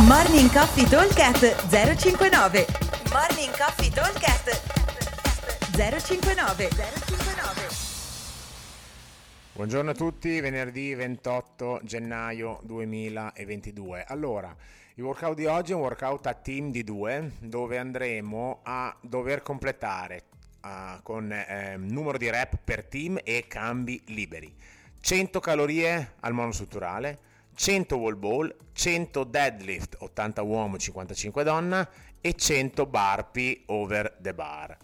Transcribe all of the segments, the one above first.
Morning Coffee Talkcast 059 Morning Coffee Talkcast 059 059 Buongiorno a tutti, venerdì 28 gennaio 2022. Allora, il workout di oggi è un workout a team di due dove andremo a dover completare uh, con eh, numero di rep per team e cambi liberi. 100 calorie al monostrutturale, 100 wall ball, 100 deadlift 80 uomo 55 donna e 100 barpi over the bar.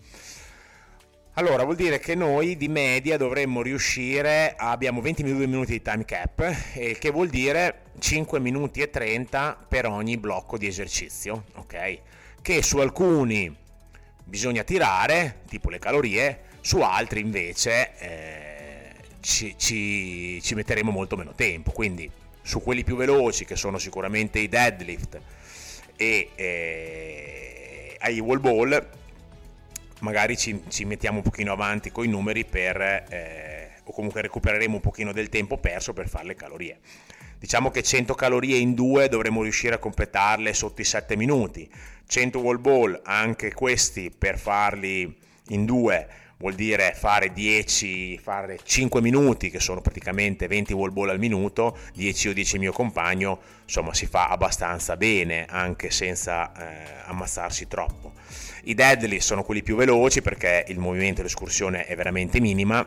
Allora, vuol dire che noi di media dovremmo riuscire, abbiamo 20 minuti di time cap, il che vuol dire 5 minuti e 30 per ogni blocco di esercizio, ok? Che su alcuni bisogna tirare, tipo le calorie, su altri invece eh, ci, ci, ci metteremo molto meno tempo, quindi su quelli più veloci che sono sicuramente i deadlift e eh, ai wall ball magari ci, ci, mettiamo un pochino avanti con i numeri per eh, o comunque recupereremo un pochino del tempo perso per fare le calorie. Diciamo che 100 calorie in due dovremo riuscire a completarle sotto i 7 minuti. 100 wall ball anche questi per farli in due vuol dire fare 10, fare 5 minuti, che sono praticamente 20 wall ball al minuto, 10 o 10 il mio compagno, insomma si fa abbastanza bene anche senza eh, ammazzarsi troppo. I deadly sono quelli più veloci perché il movimento e l'escursione è veramente minima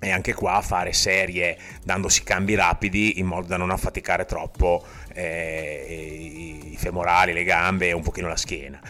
e anche qua fare serie dandosi cambi rapidi in modo da non affaticare troppo eh, i femorali, le gambe e un pochino la schiena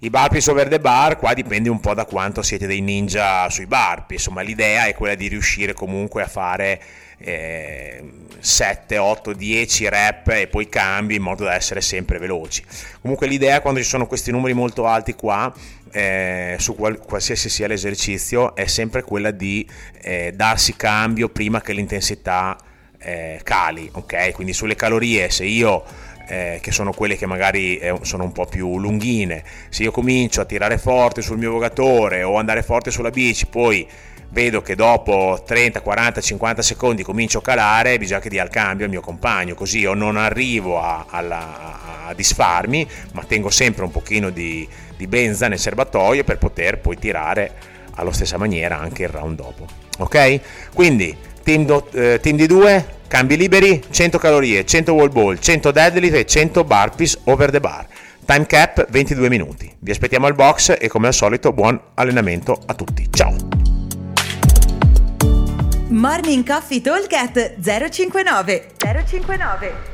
i burpees over the bar, qua dipende un po' da quanto siete dei ninja sui burpees, insomma l'idea è quella di riuscire comunque a fare eh, 7, 8, 10 rep e poi cambi in modo da essere sempre veloci. Comunque l'idea quando ci sono questi numeri molto alti qua, eh, su qual- qualsiasi sia l'esercizio, è sempre quella di eh, darsi cambio prima che l'intensità eh, cali, ok? Quindi sulle calorie se io eh, che sono quelle che magari eh, sono un po' più lunghine, se io comincio a tirare forte sul mio vogatore o andare forte sulla bici, poi vedo che dopo 30, 40, 50 secondi comincio a calare, bisogna che dia il cambio al mio compagno, così io non arrivo a, a, a disfarmi, ma tengo sempre un pochino di, di benza nel serbatoio per poter poi tirare allo stessa maniera anche il round dopo. Ok? Quindi team, do, eh, team di due Cambi liberi 100 calorie, 100 wall ball, 100 deadlift e 100 burpees over the bar. Time cap 22 minuti. Vi aspettiamo al box e come al solito buon allenamento a tutti. Ciao! Morning Coffee Talk 059 059